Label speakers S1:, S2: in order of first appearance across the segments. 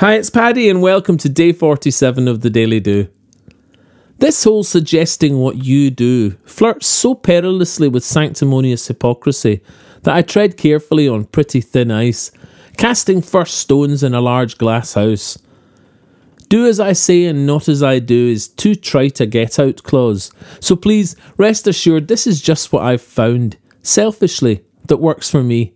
S1: Hi, it's Paddy, and welcome to day 47 of the Daily Do. This whole suggesting what you do flirts so perilously with sanctimonious hypocrisy that I tread carefully on pretty thin ice, casting first stones in a large glass house. Do as I say and not as I do is too trite a get out clause, so please rest assured this is just what I've found, selfishly, that works for me.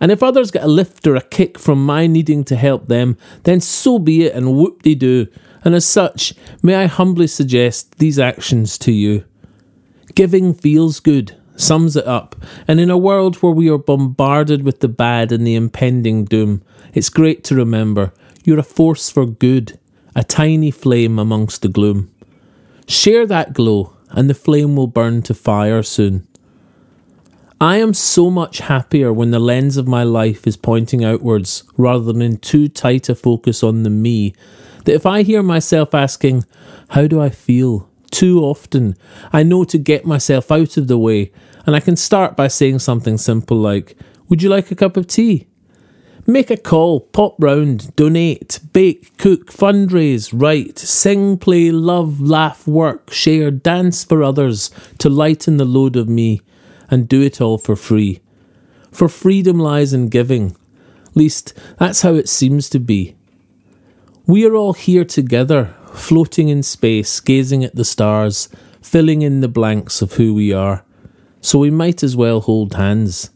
S1: And if others get a lift or a kick from my needing to help them, then so be it and whoop de doo. And as such, may I humbly suggest these actions to you. Giving feels good, sums it up, and in a world where we are bombarded with the bad and the impending doom, it's great to remember you're a force for good, a tiny flame amongst the gloom. Share that glow, and the flame will burn to fire soon. I am so much happier when the lens of my life is pointing outwards rather than in too tight a focus on the me that if I hear myself asking, How do I feel? too often, I know to get myself out of the way, and I can start by saying something simple like, Would you like a cup of tea? Make a call, pop round, donate, bake, cook, fundraise, write, sing, play, love, laugh, work, share, dance for others to lighten the load of me and do it all for free. For freedom lies in giving. Least, that's how it seems to be. We are all here together, floating in space, gazing at the stars, filling in the blanks of who we are. So we might as well hold hands.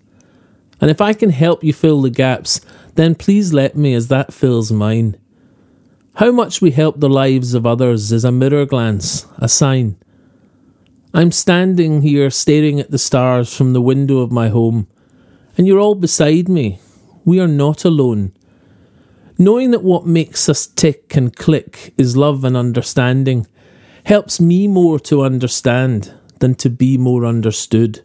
S1: And if I can help you fill the gaps, then please let me as that fills mine. How much we help the lives of others is a mirror glance, a sign. I'm standing here staring at the stars from the window of my home, and you're all beside me. We are not alone. Knowing that what makes us tick and click is love and understanding helps me more to understand than to be more understood.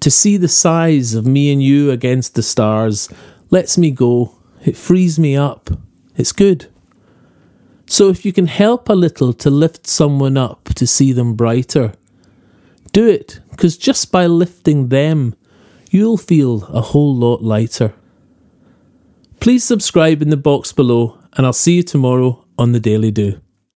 S1: To see the size of me and you against the stars lets me go. It frees me up. It's good. So if you can help a little to lift someone up to see them brighter, do it, because just by lifting them, you'll feel a whole lot lighter. Please subscribe in the box below, and I'll see you tomorrow on the Daily Do.